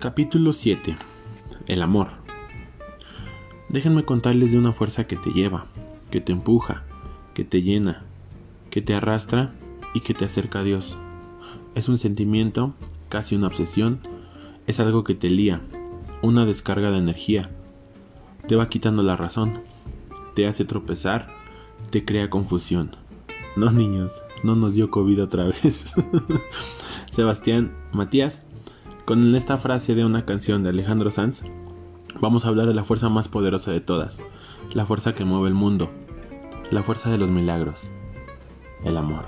Capítulo 7. El amor. Déjenme contarles de una fuerza que te lleva, que te empuja, que te llena, que te arrastra y que te acerca a Dios. Es un sentimiento, casi una obsesión, es algo que te lía, una descarga de energía. Te va quitando la razón, te hace tropezar, te crea confusión. No, niños, no nos dio COVID otra vez. Sebastián Matías, con esta frase de una canción de Alejandro Sanz, vamos a hablar de la fuerza más poderosa de todas, la fuerza que mueve el mundo, la fuerza de los milagros, el amor.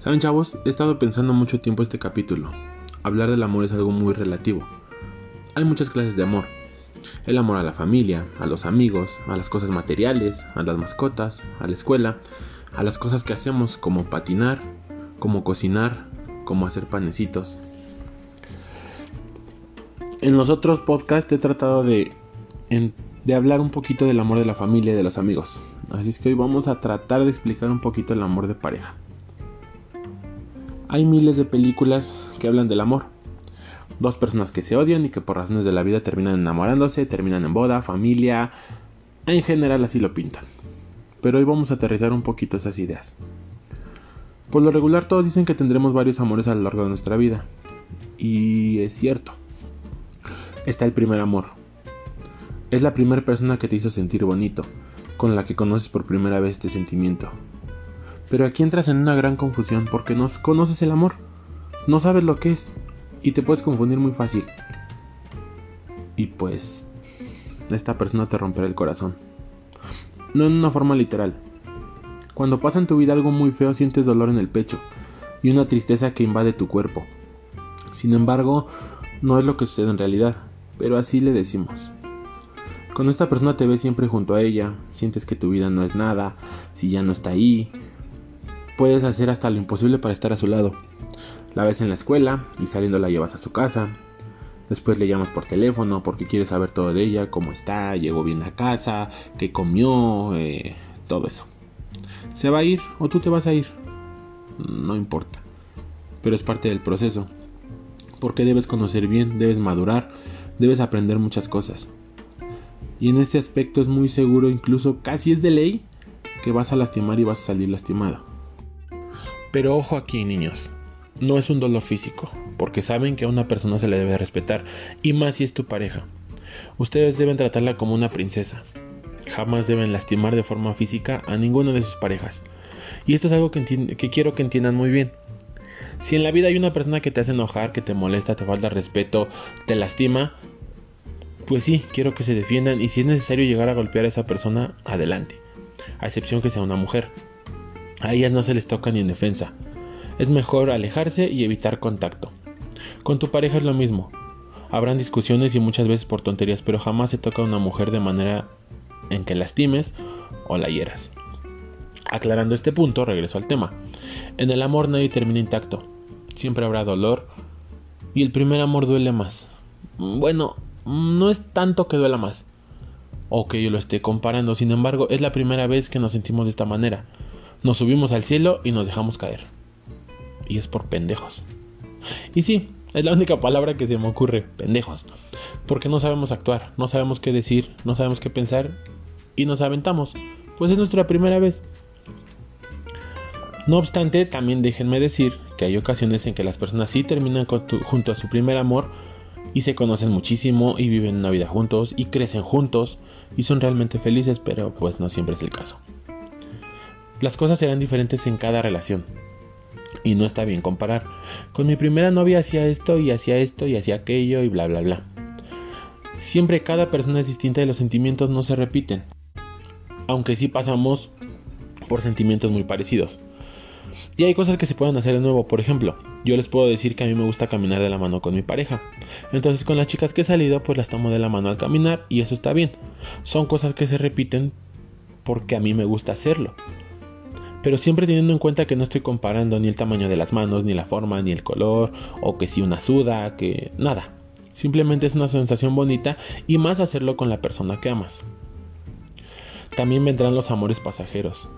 Saben chavos, he estado pensando mucho tiempo este capítulo. Hablar del amor es algo muy relativo. Hay muchas clases de amor. El amor a la familia, a los amigos, a las cosas materiales, a las mascotas, a la escuela, a las cosas que hacemos como patinar, como cocinar, como hacer panecitos. En los otros podcasts he tratado de, de hablar un poquito del amor de la familia y de los amigos. Así es que hoy vamos a tratar de explicar un poquito el amor de pareja. Hay miles de películas que hablan del amor. Dos personas que se odian y que por razones de la vida terminan enamorándose, terminan en boda, familia. En general así lo pintan pero hoy vamos a aterrizar un poquito esas ideas. Por lo regular todos dicen que tendremos varios amores a lo largo de nuestra vida. Y es cierto. Está el primer amor. Es la primera persona que te hizo sentir bonito, con la que conoces por primera vez este sentimiento. Pero aquí entras en una gran confusión porque no conoces el amor, no sabes lo que es y te puedes confundir muy fácil. Y pues, esta persona te romperá el corazón no en una forma literal. Cuando pasa en tu vida algo muy feo sientes dolor en el pecho y una tristeza que invade tu cuerpo. Sin embargo, no es lo que sucede en realidad, pero así le decimos. Cuando esta persona te ve siempre junto a ella, sientes que tu vida no es nada, si ya no está ahí, puedes hacer hasta lo imposible para estar a su lado. La ves en la escuela y saliendo la llevas a su casa, Después le llamas por teléfono porque quieres saber todo de ella, cómo está, llegó bien a casa, qué comió, eh, todo eso. ¿Se va a ir o tú te vas a ir? No importa. Pero es parte del proceso. Porque debes conocer bien, debes madurar, debes aprender muchas cosas. Y en este aspecto es muy seguro, incluso casi es de ley, que vas a lastimar y vas a salir lastimado. Pero ojo aquí, niños no es un dolor físico, porque saben que a una persona se le debe respetar, y más si es tu pareja. Ustedes deben tratarla como una princesa. Jamás deben lastimar de forma física a ninguna de sus parejas. Y esto es algo que, que quiero que entiendan muy bien. Si en la vida hay una persona que te hace enojar, que te molesta, te falta respeto, te lastima, pues sí, quiero que se defiendan y si es necesario llegar a golpear a esa persona, adelante. A excepción que sea una mujer. A ellas no se les toca ni en defensa es mejor alejarse y evitar contacto. Con tu pareja es lo mismo. Habrán discusiones y muchas veces por tonterías, pero jamás se toca a una mujer de manera en que lastimes o la hieras. Aclarando este punto, regreso al tema. En el amor nadie termina intacto. Siempre habrá dolor y el primer amor duele más. Bueno, no es tanto que duela más o que yo lo esté comparando, sin embargo, es la primera vez que nos sentimos de esta manera. Nos subimos al cielo y nos dejamos caer y es por pendejos. Y sí, es la única palabra que se me ocurre, pendejos. Porque no sabemos actuar, no sabemos qué decir, no sabemos qué pensar y nos aventamos. Pues es nuestra primera vez. No obstante, también déjenme decir que hay ocasiones en que las personas sí terminan junto a su primer amor y se conocen muchísimo y viven una vida juntos y crecen juntos y son realmente felices, pero pues no siempre es el caso. Las cosas serán diferentes en cada relación, y no está bien comparar. Con mi primera novia hacía esto y hacía esto y hacía aquello y bla bla bla. Siempre cada persona es distinta y los sentimientos no se repiten. Aunque sí pasamos por sentimientos muy parecidos. Y hay cosas que se pueden hacer de nuevo. Por ejemplo, yo les puedo decir que a mí me gusta caminar de la mano con mi pareja. Entonces con las chicas que he salido pues las tomo de la mano al caminar y eso está bien. Son cosas que se repiten porque a mí me gusta hacerlo pero siempre teniendo en cuenta que no estoy comparando ni el tamaño de las manos, ni la forma, ni el color, o que si una suda, que nada. Simplemente es una sensación bonita y más hacerlo con la persona que amas. También vendrán los amores pasajeros.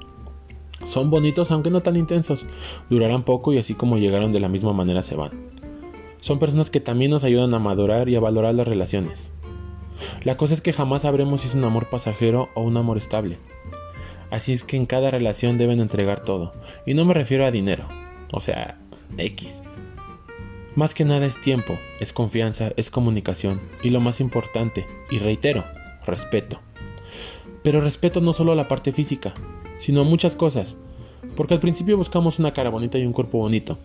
Son bonitos aunque no tan intensos, durarán poco y así como llegaron de la misma manera se van. Son personas que también nos ayudan a madurar y a valorar las relaciones. La cosa es que jamás sabremos si es un amor pasajero o un amor estable. Así es que en cada relación deben entregar todo. Y no me refiero a dinero, o sea, X. Más que nada es tiempo, es confianza, es comunicación y lo más importante, y reitero, respeto. Pero respeto no solo a la parte física, sino muchas cosas, porque al principio buscamos una cara bonita y un cuerpo bonito.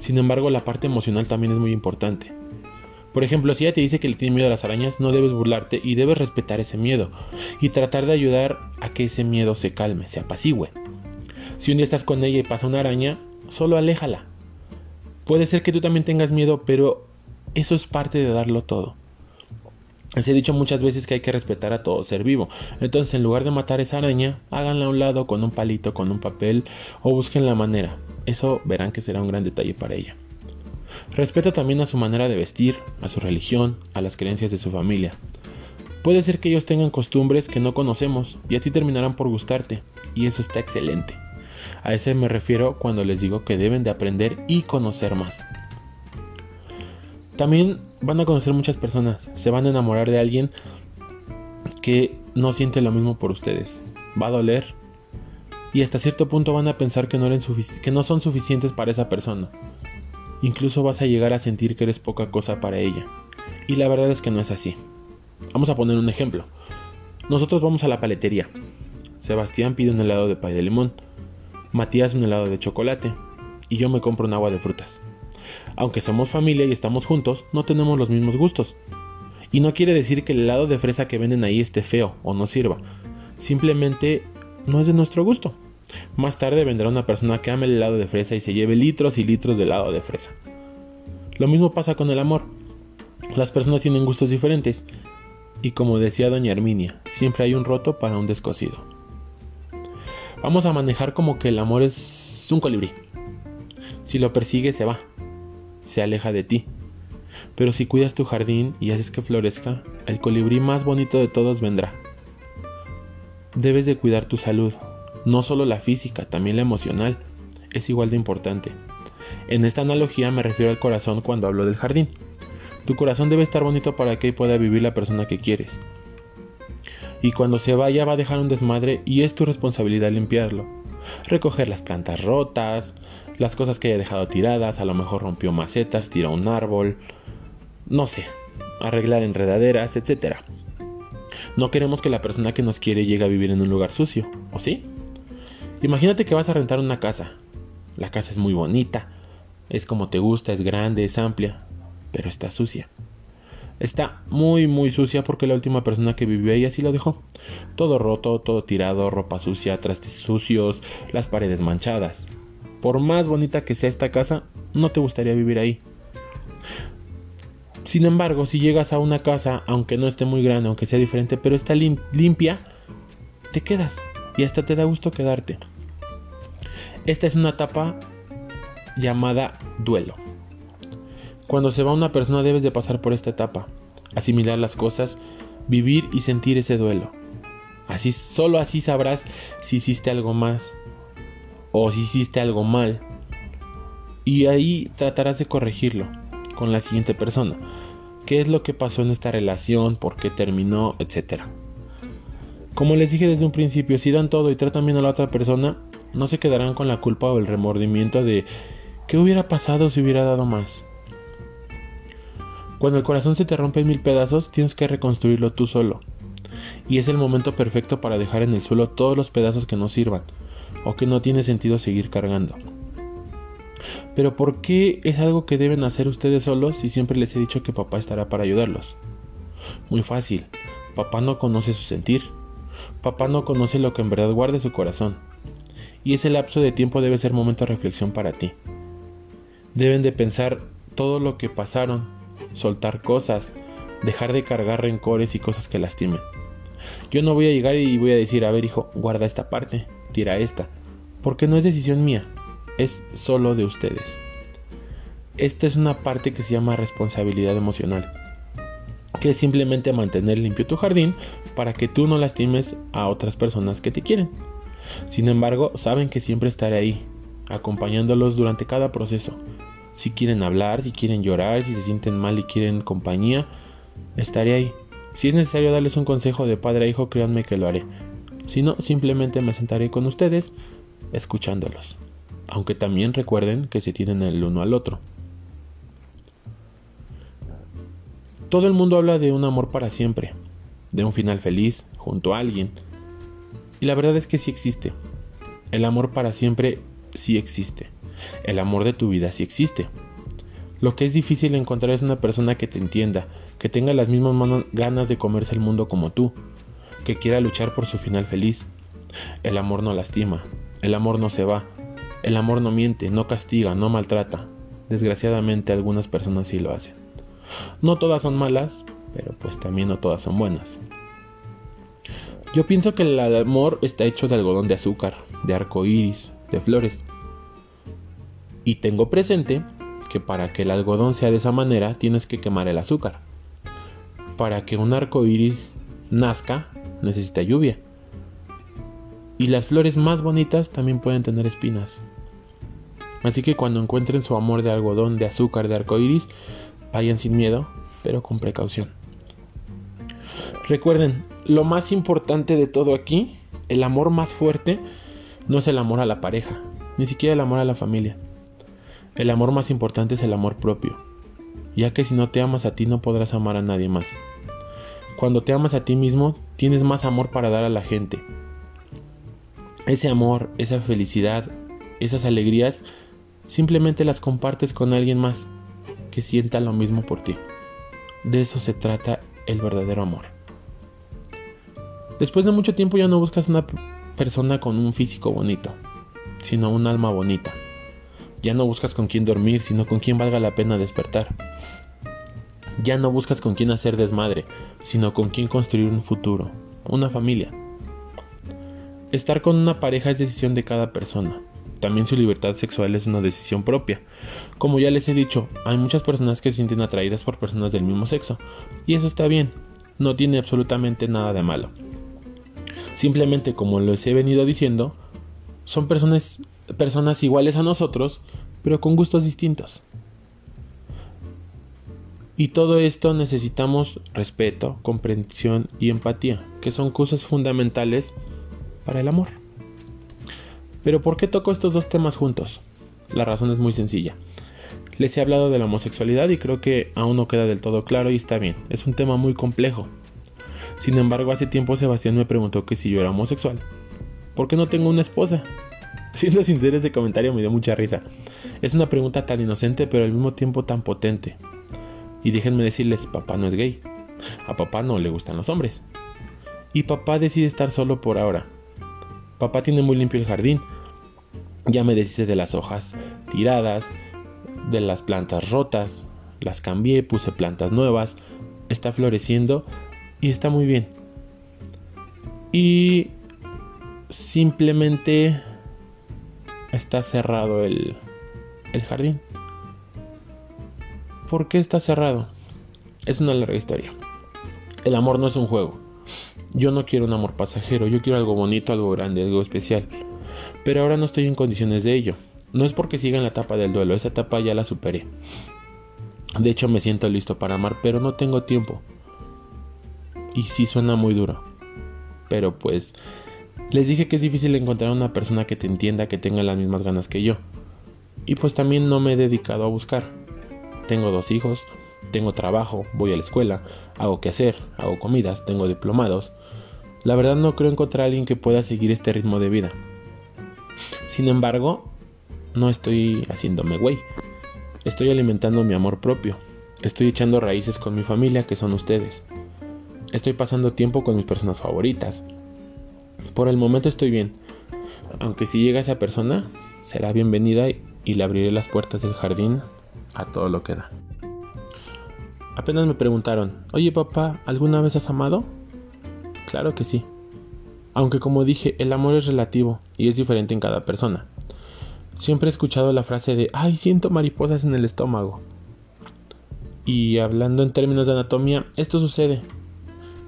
Sin embargo, la parte emocional también es muy importante. Por ejemplo, si ella te dice que le tiene miedo a las arañas, no debes burlarte y debes respetar ese miedo y tratar de ayudar a que ese miedo se calme, se apacigüe. Si un día estás con ella y pasa una araña, solo aléjala. Puede ser que tú también tengas miedo, pero eso es parte de darlo todo. Les he dicho muchas veces que hay que respetar a todo ser vivo. Entonces, en lugar de matar esa araña, háganla a un lado con un palito, con un papel o busquen la manera. Eso verán que será un gran detalle para ella. Respeta también a su manera de vestir, a su religión, a las creencias de su familia. Puede ser que ellos tengan costumbres que no conocemos y a ti terminarán por gustarte, y eso está excelente. A ese me refiero cuando les digo que deben de aprender y conocer más. También van a conocer muchas personas, se van a enamorar de alguien que no siente lo mismo por ustedes. Va a doler y hasta cierto punto van a pensar que no, son suficientes para esa persona. Incluso vas a llegar a sentir que eres poca cosa para ella. Y la verdad es que no es así. Vamos a poner un ejemplo. Nosotros vamos a la paletería. Sebastián pide un helado de pay de limón. Matías un helado de chocolate. Y yo me compro un agua de frutas. Aunque somos familia y estamos juntos, no tenemos los mismos gustos. Y no quiere decir que el helado de fresa que venden ahí esté feo o no sirva. Simplemente no es de nuestro gusto. Más tarde vendrá una persona que ame el helado de fresa y se lleve litros y litros de helado de fresa. Lo mismo pasa con el amor. Las personas tienen gustos diferentes. Y como decía doña Herminia, siempre hay un roto para un descosido. Vamos a manejar como que el amor es un colibrí. Si lo persigue se va, se aleja de ti. Pero si cuidas tu jardín y haces que florezca, el colibrí más bonito de todos vendrá. Debes de cuidar tu salud, no solo la física, también la emocional. Es igual de importante. En esta analogía me refiero al corazón cuando hablo del jardín. Tu corazón debe estar bonito para que pueda vivir la persona que quieres. Y cuando se vaya va a dejar un desmadre y es tu responsabilidad limpiarlo. Recoger las plantas rotas, las cosas que haya dejado tiradas, a lo mejor rompió macetas, tiró un árbol, no sé, arreglar enredaderas, etc. No queremos que la persona que nos quiere llegue a vivir en un lugar sucio, ¿o sí? Imagínate que vas a rentar una casa. La casa es muy bonita, es como te gusta, es grande, es amplia, pero está sucia. Está muy muy sucia porque la última persona que vivió ahí así lo dejó. Todo roto, todo tirado, ropa sucia, trastes sucios, las paredes manchadas. Por más bonita que sea esta casa, no te gustaría vivir ahí. Sin embargo, si llegas a una casa, aunque no esté muy grande, aunque sea diferente, pero está limpia, te quedas y hasta te da gusto quedarte. Esta es una etapa llamada duelo. Cuando se va una persona debes de pasar por esta etapa, asimilar las cosas, vivir y sentir ese duelo. Así solo así sabrás si hiciste algo más o si hiciste algo mal. Y ahí tratarás de corregirlo con la siguiente persona. ¿Qué es lo que pasó en esta relación? ¿Por qué terminó? Etcétera. Como les dije desde un principio, si dan todo y tratan bien a la otra persona, no se quedarán con la culpa o el remordimiento de ¿qué hubiera pasado si hubiera dado más? Cuando el corazón se te rompe en mil pedazos, tienes que reconstruirlo tú solo. Y es el momento perfecto para dejar en el suelo todos los pedazos que no sirvan o que no tiene sentido seguir cargando. Pero ¿por qué es algo que deben hacer ustedes solos si siempre les he dicho que papá estará para ayudarlos? Muy fácil, papá no conoce su sentir, papá no conoce lo que en verdad guarda su corazón, y ese lapso de tiempo debe ser momento de reflexión para ti. Deben de pensar todo lo que pasaron soltar cosas, dejar de cargar rencores y cosas que lastimen. Yo no voy a llegar y voy a decir, a ver hijo, guarda esta parte, tira esta, porque no es decisión mía, es solo de ustedes. Esta es una parte que se llama responsabilidad emocional, que es simplemente mantener limpio tu jardín para que tú no lastimes a otras personas que te quieren. Sin embargo, saben que siempre estaré ahí, acompañándolos durante cada proceso, Si quieren hablar, si quieren llorar, si se sienten mal y quieren compañía, estaré ahí. Si es necesario darles un consejo de padre a hijo, créanme que lo haré. Si no, simplemente me sentaré con ustedes escuchándolos. Aunque también recuerden que se tienen el uno al otro. Todo el mundo habla de un amor para siempre, de un final feliz, junto a alguien. Y la verdad es que sí existe. El amor para siempre sí existe. El amor de tu vida sí existe. Lo que es difícil encontrar es una persona que te entienda, que tenga las mismas ganas de comerse el mundo como tú, que quiera luchar por su final feliz. El amor no lastima, el amor no se va, el amor no miente, no castiga, no maltrata. Desgraciadamente algunas personas sí lo hacen. No todas son malas, pero pues también no todas son buenas. Yo pienso que el amor está hecho de algodón de azúcar, de arco iris, de flores. Y tengo presente que para que el algodón sea de esa manera tienes que quemar el azúcar. Para que un arco iris nazca necesita lluvia. Y las flores más bonitas también pueden tener espinas. Así que cuando encuentren su amor de algodón, de azúcar, de arco iris, vayan sin miedo, pero con precaución. Recuerden, lo más importante de todo aquí, el amor más fuerte, no es el amor a la pareja, ni siquiera el amor a la familia. El amor más importante es el amor propio, ya que si no te amas a ti no podrás amar a nadie más. Cuando te amas a ti mismo, tienes más amor para dar a la gente. Ese amor, esa felicidad, esas alegrías, simplemente las compartes con alguien más que sienta lo mismo por ti. De eso se trata el verdadero amor. Después de mucho tiempo ya no buscas una persona con un físico bonito, sino un alma bonita. Ya no buscas con quién dormir, sino con quién valga la pena despertar. Ya no buscas con quién hacer desmadre, sino con quién construir un futuro, una familia. Estar con una pareja es decisión de cada persona. También su libertad sexual es una decisión propia. Como ya les he dicho, hay muchas personas que se sienten atraídas por personas del mismo sexo, y eso está bien, no tiene absolutamente nada de malo. Simplemente como les he venido diciendo, son personas, personas iguales a nosotros, pero con gustos distintos. Y todo esto necesitamos respeto, comprensión y empatía, que son cosas fundamentales para el amor. Pero ¿por qué toco estos dos temas juntos? La razón es muy sencilla. Les he hablado de la homosexualidad y creo que aún no queda del todo claro y está bien, es un tema muy complejo. Sin embargo, hace tiempo Sebastián me preguntó que si yo era homosexual. ¿Por qué no tengo una esposa? Siendo sincero, ese comentario me dio mucha risa. Es una pregunta tan inocente pero al mismo tiempo tan potente. Y déjenme decirles, papá no es gay. A papá no le gustan los hombres. Y papá decide estar solo por ahora. Papá tiene muy limpio el jardín. Ya me deshice de las hojas tiradas, de las plantas rotas. Las cambié, puse plantas nuevas. Está floreciendo y está muy bien. Y simplemente está cerrado el, el jardín. ¿Por qué está cerrado? Es una larga historia. El amor no es un juego. Yo no quiero un amor pasajero, yo quiero algo bonito, algo grande, algo especial. Pero ahora no estoy en condiciones de ello. No es porque siga en la etapa del duelo, esa etapa ya la superé. De hecho me siento listo para amar, pero no tengo tiempo. Y sí suena muy duro. Pero pues les dije que es difícil encontrar una persona que te entienda, que tenga las mismas ganas que yo. Y pues también no me he dedicado a buscar. Tengo dos hijos, tengo trabajo, voy a la escuela, hago que hacer, hago comidas, tengo diplomados. La verdad no creo encontrar a alguien que pueda seguir este ritmo de vida. Sin embargo, no estoy haciéndome güey. Estoy alimentando mi amor propio. Estoy echando raíces con mi familia, que son ustedes. Estoy pasando tiempo con mis personas favoritas. Por el momento estoy bien. Aunque si llega esa persona, será bienvenida y le abriré las puertas del jardín a todo lo que da. Apenas me preguntaron, oye papá, ¿alguna vez has amado? Claro que sí. Aunque como dije, el amor es relativo y es diferente en cada persona. Siempre he escuchado la frase de, ay, siento mariposas en el estómago. Y hablando en términos de anatomía, esto sucede.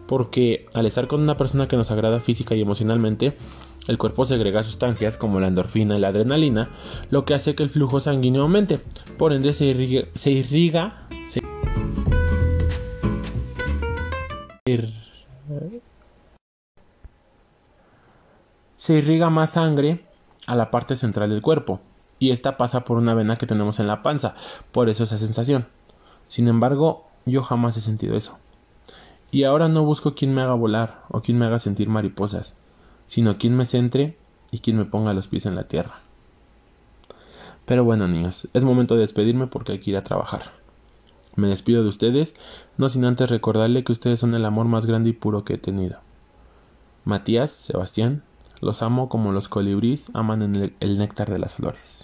Porque al estar con una persona que nos agrada física y emocionalmente, el cuerpo segrega sustancias como la endorfina y la adrenalina, lo que hace que el flujo sanguíneo aumente. Por ende se irriga, se irriga se irriga más sangre a la parte central del cuerpo y esta pasa por una vena que tenemos en la panza, por eso esa sensación. Sin embargo, yo jamás he sentido eso. Y ahora no busco quien me haga volar o quien me haga sentir mariposas, sino quien me centre y quien me ponga los pies en la tierra. Pero bueno, niños, es momento de despedirme porque hay que ir a trabajar. Me despido de ustedes, no sin antes recordarle que ustedes son el amor más grande y puro que he tenido. Matías, Sebastián, los amo como los colibríes aman el néctar de las flores.